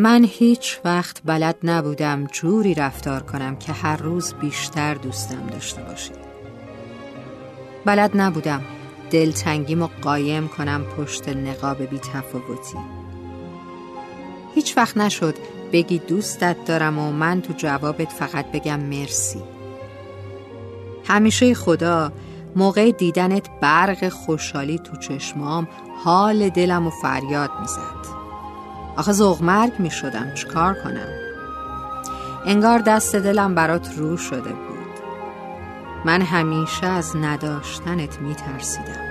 من هیچ وقت بلد نبودم جوری رفتار کنم که هر روز بیشتر دوستم داشته باشید بلد نبودم دلتنگیم و قایم کنم پشت نقاب بی تفاوتی هیچ وقت نشد بگی دوستت دارم و من تو جوابت فقط بگم مرسی. همیشه خدا موقع دیدنت برق خوشحالی تو چشمام حال دلم و فریاد می‌زد. آخه زغمرگ می شدم چکار کنم؟ انگار دست دلم برات رو شده بود. من همیشه از نداشتنت می ترسیدم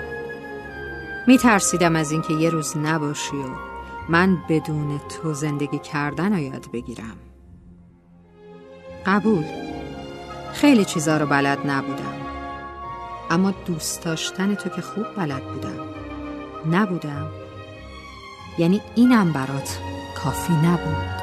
می ترسیدم از اینکه یه روز نباشی و من بدون تو زندگی کردن رو یاد بگیرم. قبول. خیلی چیزا رو بلد نبودم. اما دوست داشتن تو که خوب بلد بودم. نبودم. یعنی اینم برات کافی نبود.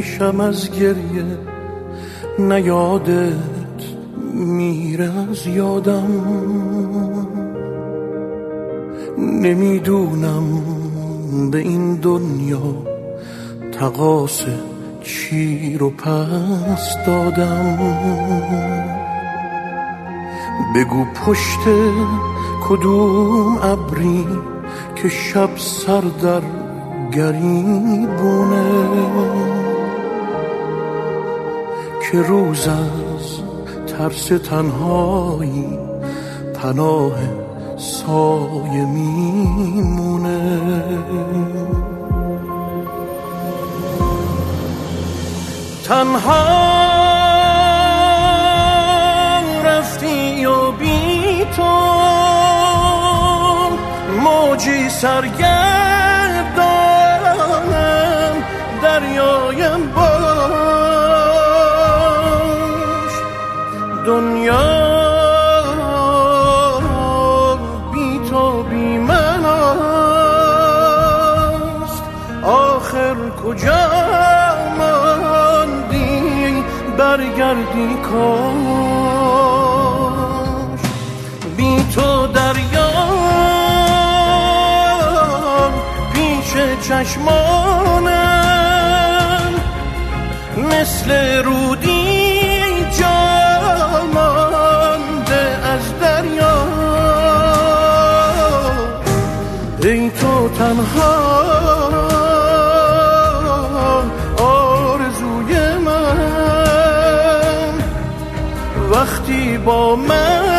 میشم از گریه نیادت میره از یادم. نمی‌دونم به این دنیا تقاس چی رو پس دادم. بگو پشت کدوم ابری که شب سر در گریبونه که روز از ترس تنهایی پناه سایه میمونه. تنها رفتی و بی تو موجی سرگردانم آخر کجا ماندی برگردی کاش. بی تو دریا پیش چشمانم. مثل رودی جا مانده از دریا. ای تو تنها وقتی با من